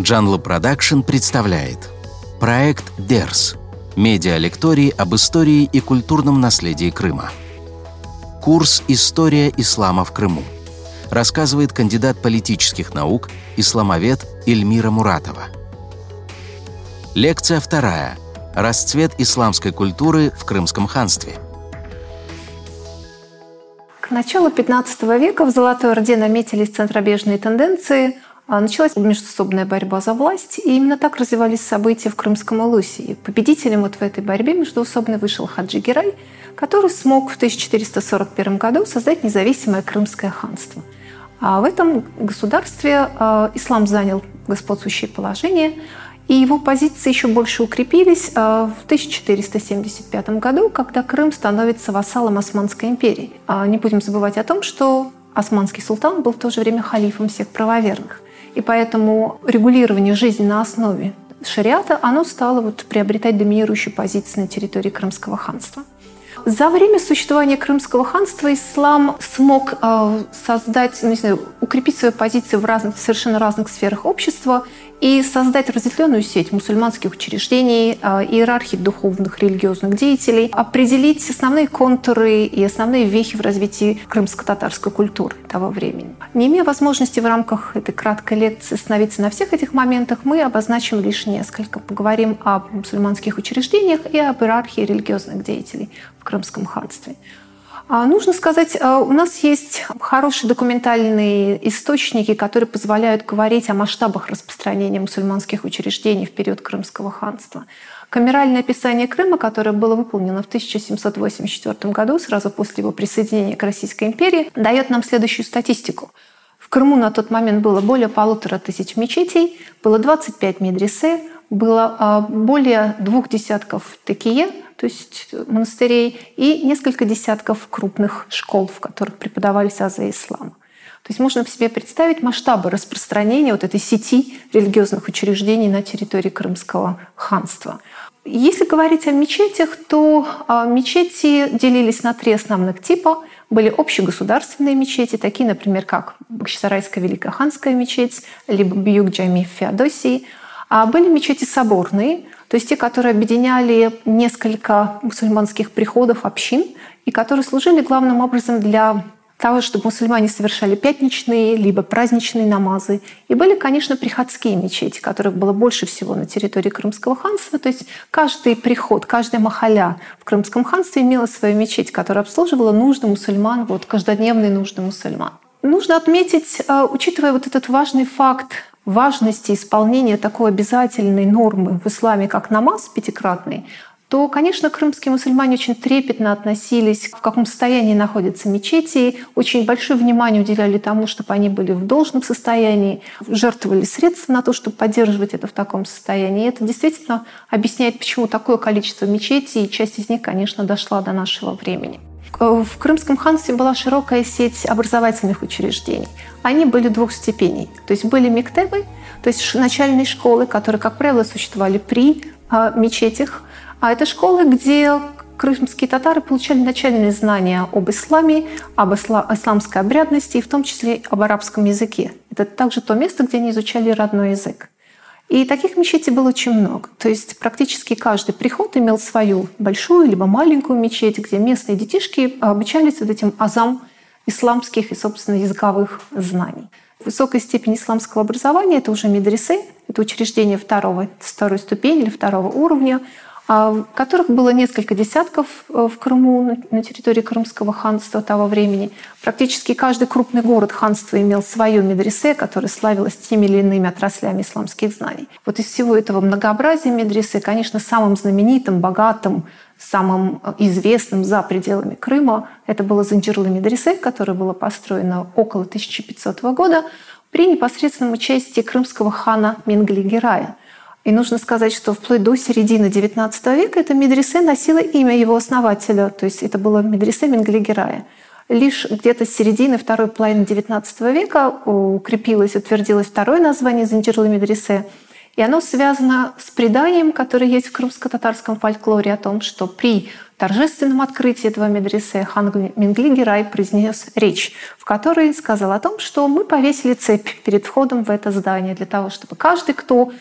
Джанла Продакшн представляет проект «Дерс» – медиалекторий об истории и культурном наследии Крыма. Курс «История ислама в Крыму» рассказывает кандидат политических наук, исламовед Эльмира Муратова. Лекция вторая. Расцвет исламской культуры в Крымском ханстве. К началу XV века в Золотой Орде наметились центробежные тенденции – началась междусобная борьба за власть, и именно так развивались события в Крымском Улусе. Победителем вот в этой борьбе междуусобной вышел Хаджи Герай, который смог в 1441 году создать независимое Крымское ханство. А в этом государстве а, ислам занял господствующее положение, и его позиции еще больше укрепились в 1475 году, когда Крым становится вассалом Османской империи. Не будем забывать о том, что османский султан был в то же время халифом всех правоверных. И поэтому регулирование жизни на основе шариата, оно стало вот приобретать доминирующую позицию на территории Крымского ханства. За время существования Крымского ханства ислам смог э, создать, ну, не знаю, укрепить свою позицию в разных, совершенно разных сферах общества и создать разветвленную сеть мусульманских учреждений, а, иерархии духовных, религиозных деятелей, определить основные контуры и основные вехи в развитии крымско-татарской культуры того времени. Не имея возможности в рамках этой краткой лекции остановиться на всех этих моментах, мы обозначим лишь несколько. Поговорим об мусульманских учреждениях и об иерархии религиозных деятелей в Крымском ханстве. А, нужно сказать, а, у нас есть хорошие документальные источники, которые позволяют говорить о масштабах распространения мусульманских учреждений в период Крымского ханства. Камеральное описание Крыма, которое было выполнено в 1784 году, сразу после его присоединения к Российской империи, дает нам следующую статистику. В Крыму на тот момент было более полутора тысяч мечетей, было 25 медресе, было а, более двух десятков текие – то есть монастырей, и несколько десятков крупных школ, в которых преподавались азы ислама. То есть можно себе представить масштабы распространения вот этой сети религиозных учреждений на территории Крымского ханства. Если говорить о мечетях, то а, мечети делились на три основных типа. Были общегосударственные мечети, такие, например, как Бахчисарайская Великая Ханская мечеть, либо Бьюк-Джами в Феодосии. А были мечети соборные, то есть те, которые объединяли несколько мусульманских приходов, общин, и которые служили главным образом для того, чтобы мусульмане совершали пятничные либо праздничные намазы. И были, конечно, приходские мечети, которых было больше всего на территории Крымского ханства. То есть каждый приход, каждая махаля в Крымском ханстве имела свою мечеть, которая обслуживала нужды мусульман, вот каждодневные нужды мусульман. Нужно отметить, э, учитывая вот этот важный факт важности исполнения такой обязательной нормы в исламе, как намаз пятикратный, то, конечно, крымские мусульмане очень трепетно относились, в каком состоянии находятся мечети, очень большое внимание уделяли тому, чтобы они были в должном состоянии, жертвовали средства на то, чтобы поддерживать это в таком состоянии. И это действительно объясняет, почему такое количество мечетей, и часть из них, конечно, дошла до нашего времени. В Крымском ханстве была широкая сеть образовательных учреждений. Они были двух степеней. То есть были мектебы, то есть начальные школы, которые, как правило, существовали при а, мечетях. А это школы, где крымские татары получали начальные знания об исламе, об исламской обрядности и в том числе об арабском языке. Это также то место, где они изучали родной язык. И таких мечетей было очень много. То есть практически каждый приход имел свою большую либо маленькую мечеть, где местные детишки обучались вот этим азам исламских и, собственно, языковых знаний. Высокая степень исламского образования – это уже медресе, это учреждение второго, второй ступени или второго уровня, которых было несколько десятков э, в Крыму, на территории Крымского ханства того времени. Практически каждый крупный город ханства имел свое медресе, которое славилось теми или иными отраслями исламских знаний. Вот из всего этого многообразия медресе, конечно, самым знаменитым, богатым, самым э, известным за пределами Крыма это было Занджирлы медресе, которое было построено около 1500 года при непосредственном участии крымского хана Мингли-Герая – и нужно сказать, что вплоть до середины XIX века это медресе носило имя его основателя, то есть это было медресе Менглигерая. Лишь где-то с середины второй половины XIX века укрепилось, утвердилось второе название Занджирлы медресе, и оно связано с преданием, которое есть в крымско-татарском фольклоре о том, что при торжественном открытии этого медресе хан Мингли Герай произнес речь, в которой сказал о том, что мы повесили цепь перед входом в это здание для того, чтобы каждый, кто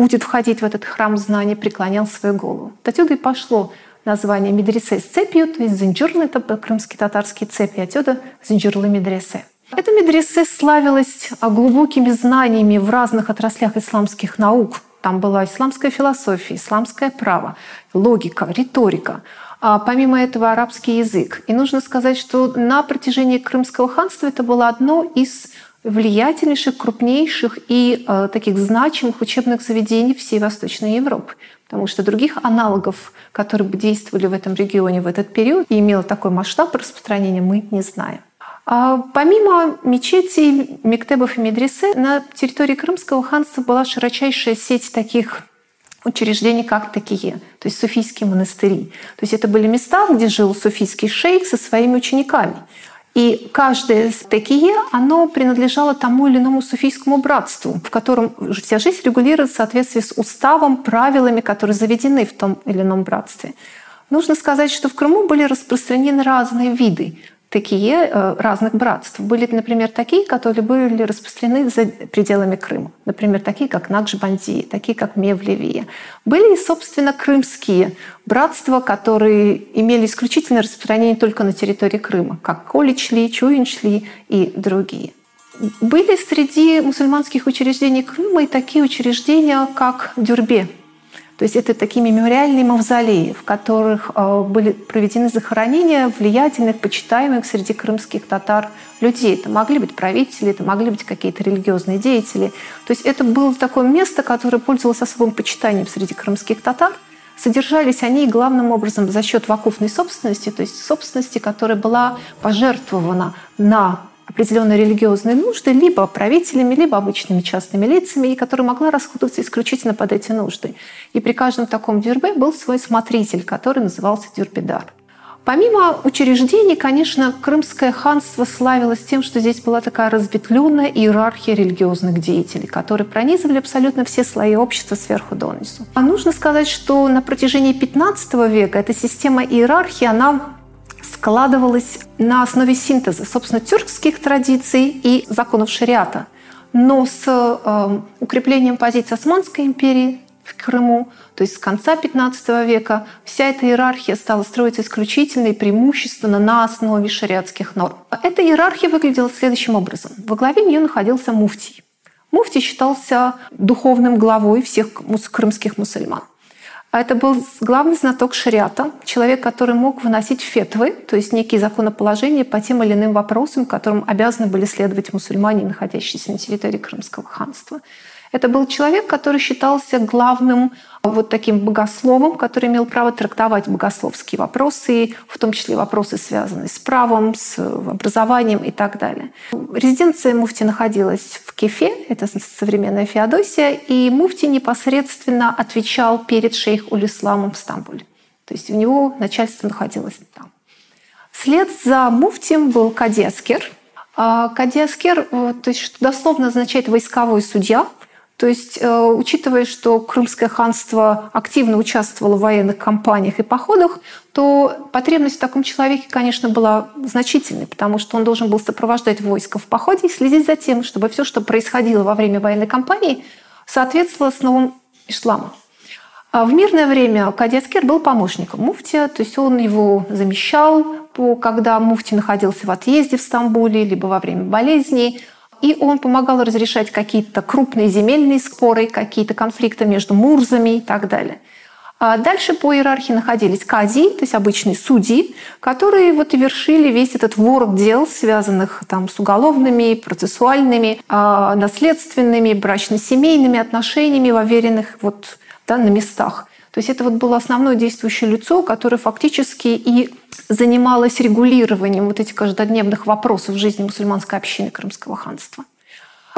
будет входить в этот храм знаний, преклонял свою голову. Отсюда и пошло название медресе с цепью, то есть зинджирлы — это крымские татарские цепи, отсюда зинджирлы медресе. Эта медресе славилась глубокими знаниями в разных отраслях исламских наук. Там была исламская философия, исламское право, логика, риторика. А помимо этого арабский язык. И нужно сказать, что на протяжении Крымского ханства это было одно из влиятельнейших, крупнейших и э, таких значимых учебных заведений всей Восточной Европы. Потому что других аналогов, которые бы действовали в этом регионе в этот период и имело такой масштаб распространения, мы не знаем. А помимо мечетей, мектебов и медресе, на территории Крымского ханства была широчайшая сеть таких учреждений, как такие, то есть суфийские монастыри. То есть это были места, где жил суфийский шейх со своими учениками. И каждое такие, оно принадлежало тому или иному суфийскому братству, в котором вся жизнь регулируется в соответствии с уставом, правилами, которые заведены в том или ином братстве. Нужно сказать, что в Крыму были распространены разные виды такие э, разных братств. Были, например, такие, которые были распространены за пределами Крыма. Например, такие, как Накшбанди, такие, как Мевлевия. Были, собственно, крымские братства, которые имели исключительное распространение только на территории Крыма, как Количли, Чуиншли и другие. Были среди мусульманских учреждений Крыма и такие учреждения, как Дюрбе, то есть это такие мемориальные мавзолеи, в которых э, были проведены захоронения влиятельных, почитаемых среди крымских татар людей. Это могли быть правители, это могли быть какие-то религиозные деятели. То есть это было такое место, которое пользовалось особым почитанием среди крымских татар. Содержались они главным образом за счет вакуфной собственности, то есть собственности, которая была пожертвована на определенные религиозные нужды либо правителями, либо обычными частными лицами, и которая могла расходоваться исключительно под эти нужды. И при каждом таком дюрбе был свой смотритель, который назывался дюрбедар. Помимо учреждений, конечно, Крымское ханство славилось тем, что здесь была такая разветвленная иерархия религиозных деятелей, которые пронизывали абсолютно все слои общества сверху донизу. А нужно сказать, что на протяжении 15 века эта система иерархии, она складывалась на основе синтеза, собственно, тюркских традиций и законов шариата. Но с э, укреплением позиций Османской империи в Крыму, то есть с конца XV века, вся эта иерархия стала строиться исключительно и преимущественно на основе шариатских норм. Эта иерархия выглядела следующим образом. Во главе нее находился муфтий. Муфтий считался духовным главой всех крымских мусульман. А это был главный знаток шариата, человек, который мог выносить фетвы, то есть некие законоположения по тем или иным вопросам, которым обязаны были следовать мусульмане, находящиеся на территории Крымского ханства. Это был человек, который считался главным вот таким богословом, который имел право трактовать богословские вопросы, в том числе вопросы, связанные с правом, с образованием и так далее. Резиденция муфти находилась в Кефе, это современная Феодосия, и муфти непосредственно отвечал перед шейх Улисламом в Стамбуле. То есть у него начальство находилось там. Вслед за муфтием был Кадиаскер. А Кадиаскер, э, то есть, что дословно означает «войсковой судья», то есть, э, учитывая, что Крымское ханство активно участвовало в военных кампаниях и походах, то потребность в таком человеке, конечно, была значительной, потому что он должен был сопровождать войско в походе и следить за тем, чтобы все, что происходило во время военной кампании, соответствовало основам ислама. А в мирное время Кадецкер был помощником муфтия, то есть он его замещал, когда муфти находился в отъезде в Стамбуле, либо во время болезней – и он помогал разрешать какие-то крупные земельные споры, какие-то конфликты между мурзами и так далее. А дальше по иерархии находились кази, то есть обычные судьи, которые вот и вершили весь этот ворог дел, связанных там с уголовными, процессуальными, а, наследственными, брачно-семейными отношениями в уверенных вот, да, на местах. То есть это вот было основное действующее лицо, которое фактически и занималось регулированием вот этих каждодневных вопросов жизни мусульманской общины Крымского ханства.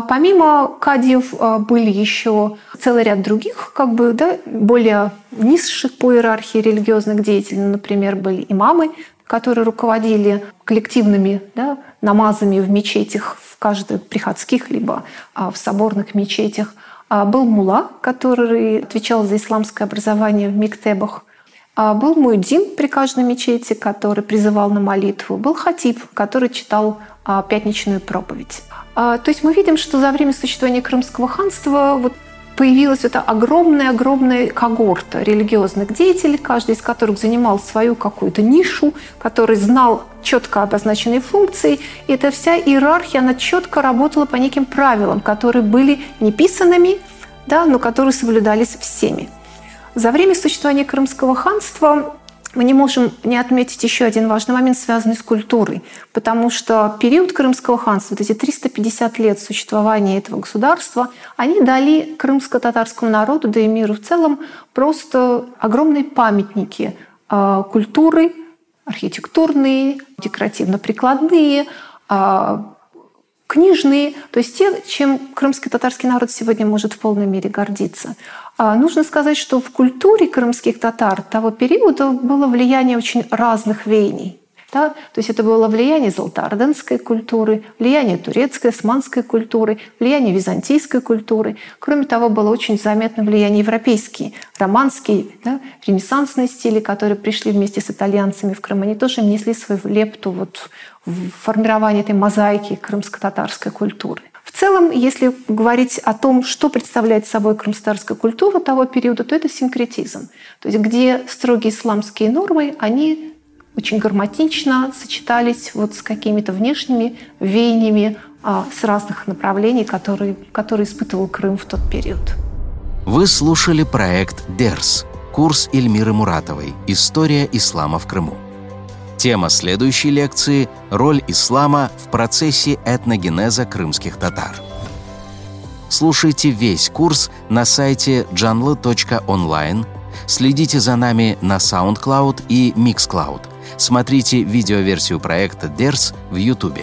Помимо кадиев а, были еще целый ряд других, как бы, да, более низших по иерархии религиозных деятелей. Например, были имамы, которые руководили коллективными да, намазами в мечетях, в каждых приходских, либо а, в соборных мечетях. А был мула, который отвечал за исламское образование в мектебах. А был Муэддин при каждой мечети, который призывал на молитву. Был Хатиб, который читал а, пятничную проповедь. А, то есть мы видим, что за время существования Крымского ханства вот появилась эта огромная-огромная когорта религиозных деятелей, каждый из которых занимал свою какую-то нишу, который знал четко обозначенные функции. И эта вся иерархия, она четко работала по неким правилам, которые были неписанными, да, но которые соблюдались всеми. За время существования Крымского ханства мы не можем не отметить еще один важный момент, связанный с культурой, потому что период Крымского ханства, вот эти 350 лет существования этого государства, они дали крымско-татарскому народу, да и миру в целом, просто огромные памятники а, культуры, архитектурные, декоративно-прикладные, а, книжные, то есть те, чем крымский татарский народ сегодня может в полной мере гордиться. А нужно сказать, что в культуре крымских татар того периода было влияние очень разных веяний. Да? То есть это было влияние золотоорденской культуры, влияние турецкой, османской культуры, влияние византийской культуры. Кроме того, было очень заметно влияние европейские, романские, да, ренессансные стили, которые пришли вместе с итальянцами в Крым. Они тоже внесли свою лепту вот в формирование этой мозаики крымско-татарской культуры. В целом, если говорить о том, что представляет собой крымстарская культура того периода, то это синкретизм. То есть где строгие исламские нормы, они очень гармонично сочетались вот с какими-то внешними веяниями а, с разных направлений, которые, которые испытывал Крым в тот период. Вы слушали проект «Дерс» – курс Эльмиры Муратовой «История ислама в Крыму». Тема следующей лекции – роль ислама в процессе этногенеза крымских татар. Слушайте весь курс на сайте janla.online, следите за нами на SoundCloud и MixCloud, смотрите видеоверсию проекта DERS в YouTube.